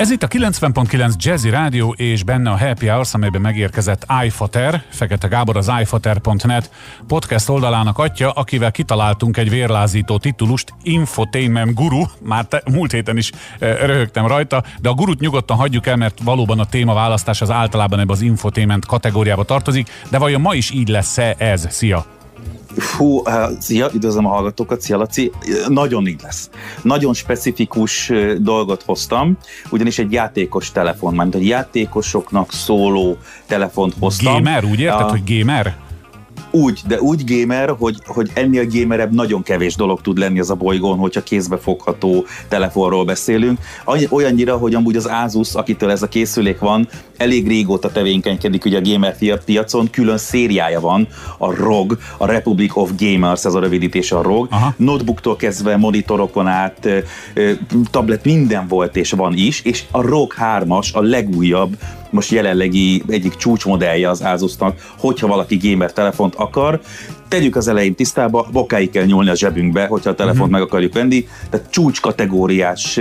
Ez itt a 90.9 Jazzy Rádió és benne a Happy Hours, amelyben megérkezett iFater, Fekete Gábor az iFater.net podcast oldalának atya, akivel kitaláltunk egy vérlázító titulust, Infotainment Guru, már te, múlt héten is e, röhögtem rajta, de a gurut nyugodtan hagyjuk el, mert valóban a témaválasztás az általában ebbe az infotainment kategóriába tartozik, de vajon ma is így lesz-e ez? Szia! Fú, szia, üdvözlöm a hallgatókat, szia Laci. Nagyon így lesz. Nagyon specifikus dolgot hoztam, ugyanis egy játékos telefon, mert egy játékosoknak szóló telefont hoztam. Gamer, úgy érted, a... hogy gamer? Úgy, de úgy gamer, hogy, hogy ennél gamerebb nagyon kevés dolog tud lenni az a bolygón, hogyha kézbe fogható telefonról beszélünk. Olyannyira, hogy amúgy az Asus, akitől ez a készülék van, elég régóta tevékenykedik ugye a gamer piacon, külön szériája van, a ROG, a Republic of Gamers, ez a rövidítése a ROG. Aha. Notebooktól kezdve monitorokon át, tablet minden volt és van is, és a ROG 3-as a legújabb most jelenlegi egyik csúcsmodellje az Asusnak, hogyha valaki gamer telefont akar, tegyük az elején tisztába, bokáig kell nyúlni a zsebünkbe, hogyha a telefont uh-huh. meg akarjuk venni, tehát csúcs kategóriás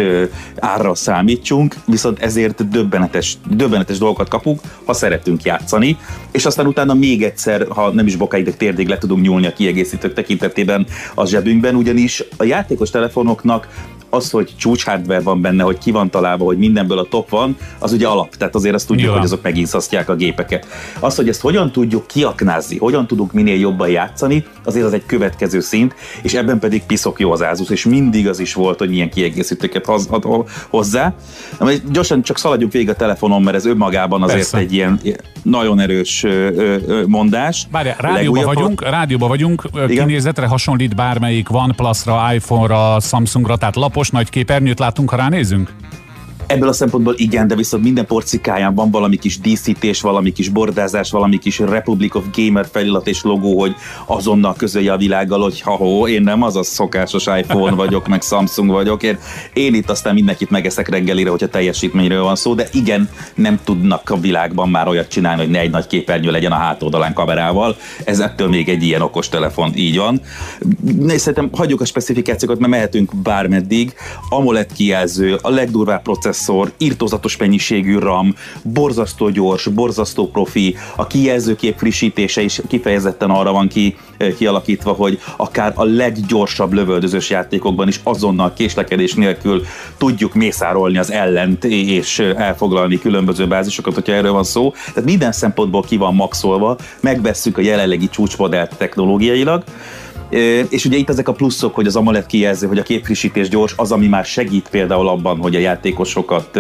árra számítsunk, viszont ezért döbbenetes, döbbenetes dolgokat kapunk, ha szeretünk játszani, és aztán utána még egyszer, ha nem is bokáig, de térdig le tudunk nyúlni a kiegészítők tekintetében a zsebünkben, ugyanis a játékos telefonoknak az, hogy csúcs hardware van benne, hogy ki van találva, hogy mindenből a top van, az ugye alap. Tehát azért azt tudjuk, Nyilván. hogy azok megiszasztják a gépeket. Az, hogy ezt hogyan tudjuk kiaknázni, hogyan tudunk minél jobban játszani, azért az egy következő szint, és ebben pedig piszok jó az Asus, és mindig az is volt, hogy ilyen kiegészítőket ad hozzá. Gyorsan csak szaladjunk végig a telefonon, mert ez önmagában azért Persze. egy ilyen nagyon erős mondás. Várjál, rádióban vagyunk, rádióban vagyunk, Igen? kinézetre hasonlít bármelyik OnePlus-ra, iPhone-ra, Samsungra, tehát lapos most nagy képernyőt látunk, ha ránézünk? Ebből a szempontból igen, de viszont minden porcikáján van valami kis díszítés, valami kis bordázás, valami kis Republic of Gamer felirat és logó, hogy azonnal közölje a világgal, hogy ha én nem az a szokásos iPhone vagyok, meg Samsung vagyok, én, én itt aztán mindenkit megeszek reggelire, hogyha teljesítményről van szó, de igen, nem tudnak a világban már olyat csinálni, hogy ne egy nagy képernyő legyen a hátoldalán kamerával. Ez ettől még egy ilyen okos telefon, így van. Nézd, szerintem hagyjuk a specifikációkat, mert mehetünk bármeddig. AMOLED kijelző, a legdurvább processz processzor, írtózatos mennyiségű RAM, borzasztó gyors, borzasztó profi, a kijelzőkép frissítése is kifejezetten arra van ki, eh, kialakítva, hogy akár a leggyorsabb lövöldözős játékokban is azonnal késlekedés nélkül tudjuk mészárolni az ellent és elfoglalni különböző bázisokat, hogyha erről van szó. Tehát minden szempontból ki van maxolva, megvesszük a jelenlegi csúcsmodellt technológiailag, és ugye itt ezek a pluszok, hogy az AMOLED kijelző, hogy a képfrissítés gyors, az, ami már segít például abban, hogy a játékosokat,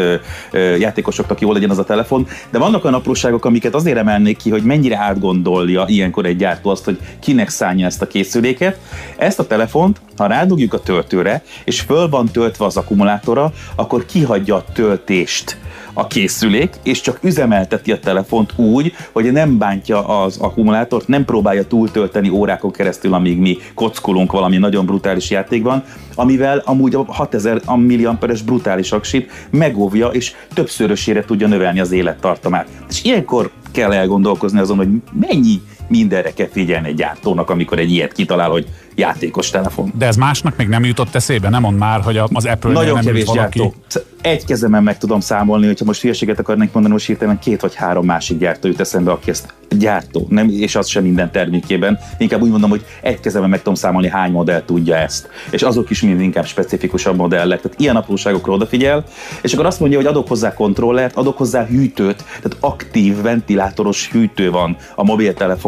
játékosoknak jó legyen az a telefon, de vannak olyan apróságok, amiket azért emelnék ki, hogy mennyire átgondolja ilyenkor egy gyártó azt, hogy kinek szánja ezt a készüléket. Ezt a telefont, ha rádugjuk a töltőre, és föl van töltve az akkumulátora, akkor kihagyja a töltést a készülék, és csak üzemelteti a telefont úgy, hogy nem bántja az akkumulátort, nem próbálja túltölteni órákon keresztül, amíg mi kockulunk valami nagyon brutális játékban, amivel amúgy a 6000 milliamperes brutális aksit megóvja, és többszörösére tudja növelni az élettartamát. És ilyenkor kell elgondolkozni azon, hogy mennyi mindenre kell figyelni egy gyártónak, amikor egy ilyet kitalál, hogy játékos telefon. De ez másnak még nem jutott eszébe? Nem mond már, hogy az Apple Nagyon nem kevés valaki. gyártó. Egy kezemen meg tudom számolni, hogyha most hülyeséget akarnék mondani, most hirtelen két vagy három másik gyártó jut eszembe, aki ezt gyártó, nem, és az sem minden termékében. Inkább úgy mondom, hogy egy kezemen meg tudom számolni, hány modell tudja ezt. És azok is mind inkább specifikusabb modellek. Tehát ilyen apróságokra odafigyel, és akkor azt mondja, hogy adok hozzá kontrollert, adok hozzá hűtőt, tehát aktív ventilátoros hűtő van a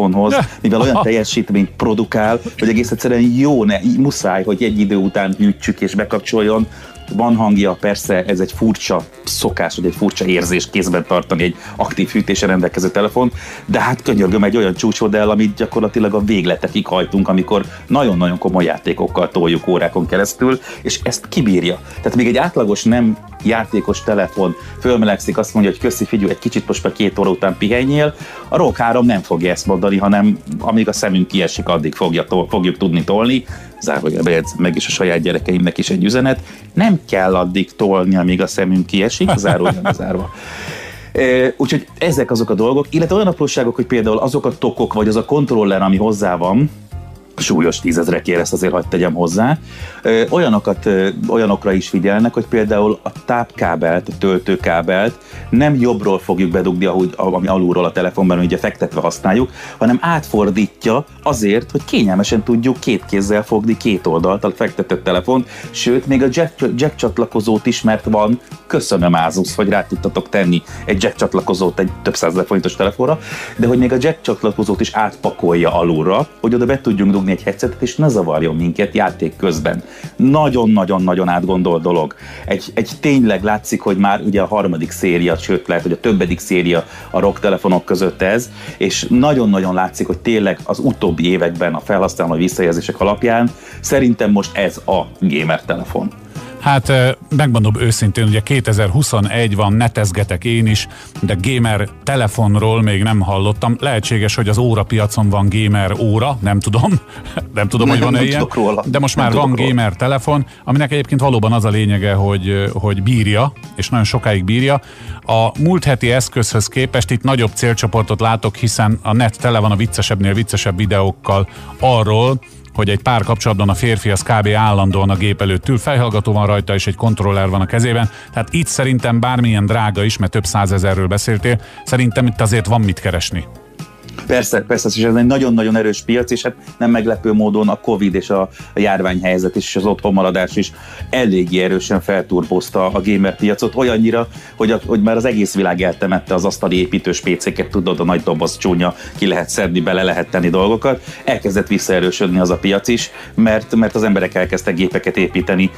mobiltelefonhoz, mivel olyan teljesítményt produkál, hogy egész egyszerűen jó, ne, muszáj, hogy egy idő után hűtsük és bekapcsoljon, van hangja, persze ez egy furcsa szokás, hogy egy furcsa érzés kézben tartani egy aktív hűtése rendelkező telefon, de hát könyörgöm egy olyan csúcsmodell, amit gyakorlatilag a végletekig hajtunk, amikor nagyon-nagyon komoly játékokkal toljuk órákon keresztül, és ezt kibírja. Tehát még egy átlagos nem játékos telefon fölmelegszik, azt mondja, hogy köszi figyelj, egy kicsit most már két óra után pihenjél, a ROG 3 nem fogja ezt mondani, hanem amíg a szemünk kiesik, addig fogja, fogjuk tudni tolni, zárójelbe meg is a saját gyerekeimnek is egy üzenet, nem kell addig tolni, amíg a szemünk kiesik, zárójelbe zárva. Úgyhogy ezek azok a dolgok, illetve olyan apróságok, hogy például azok a tokok, vagy az a kontroller, ami hozzá van, súlyos tízezrekére, ezt azért hagyd tegyem hozzá. Olyanokat, olyanokra is figyelnek, hogy például a tápkábelt, a töltőkábelt nem jobbról fogjuk bedugni, ahogy, ami alulról a telefonban, ugye fektetve használjuk, hanem átfordítja azért, hogy kényelmesen tudjuk két kézzel fogni két oldalt a fektetett telefont, sőt, még a jack, jack csatlakozót is, mert van, köszönöm Asus, hogy rá tudtatok tenni egy jack csatlakozót egy több százezer forintos telefonra, de hogy még a jack csatlakozót is átpakolja alulra, hogy oda be tudjunk dugni egy headsetet, és ne zavarjon minket játék közben. Nagyon-nagyon-nagyon átgondolt dolog. Egy, egy tényleg látszik, hogy már ugye a harmadik széria, sőt lehet, hogy a többedik széria a rock telefonok között ez, és nagyon-nagyon látszik, hogy tényleg az utóbbi években a felhasználó visszajelzések alapján szerintem most ez a gamer telefon. Hát megmondom őszintén, ugye 2021 van, netezgetek én is, de gamer telefonról még nem hallottam. Lehetséges, hogy az óra piacon van gamer óra, nem tudom, nem tudom, hogy van-e ilyen, róla. de most már van róla. gamer telefon, aminek egyébként valóban az a lényege, hogy, hogy bírja, és nagyon sokáig bírja. A múlt heti eszközhöz képest itt nagyobb célcsoportot látok, hiszen a net tele van a viccesebbnél viccesebb videókkal arról, hogy egy pár kapcsolatban a férfi az kb. állandóan a gép előtt ül, fejhallgató van rajta, és egy kontroller van a kezében. Tehát itt szerintem bármilyen drága is, mert több százezerről beszéltél, szerintem itt azért van mit keresni. Persze, persze, és ez egy nagyon-nagyon erős piac, és hát nem meglepő módon a Covid és a, a járványhelyzet és az otthonmaradás is eléggé erősen felturbozta a gamer piacot, olyannyira, hogy, a, hogy már az egész világ eltemette az asztali építős PC-ket, tudod, a nagy doboz csúnya, ki lehet szedni, bele lehet tenni dolgokat. Elkezdett visszaerősödni az a piac is, mert, mert az emberek elkezdtek gépeket építeni,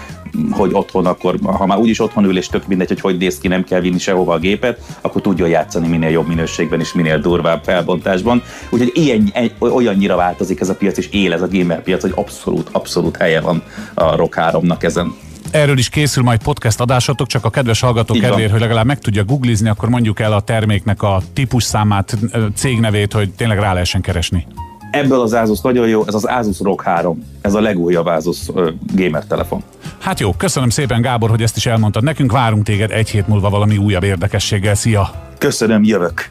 hogy otthon akkor, ha már úgyis otthon ül, és tök mindegy, hogy hogy néz ki, nem kell vinni sehova a gépet, akkor tudjon játszani minél jobb minőségben és minél durvább felbontásban Úgyhogy ilyen, olyannyira változik ez a piac, és él ez a gamer piac, hogy abszolút, abszolút helye van a Rock 3-nak ezen. Erről is készül majd podcast adásotok, csak a kedves hallgatók kedvéért, hogy legalább meg tudja googlizni, akkor mondjuk el a terméknek a típusszámát, cégnevét, hogy tényleg rá lehessen keresni. Ebből az Asus nagyon jó, ez az Asus ROG 3, ez a legújabb Asus gamer telefon. Hát jó, köszönöm szépen Gábor, hogy ezt is elmondtad nekünk, várunk téged egy hét múlva valami újabb érdekességgel, szia! Köszönöm, jövök!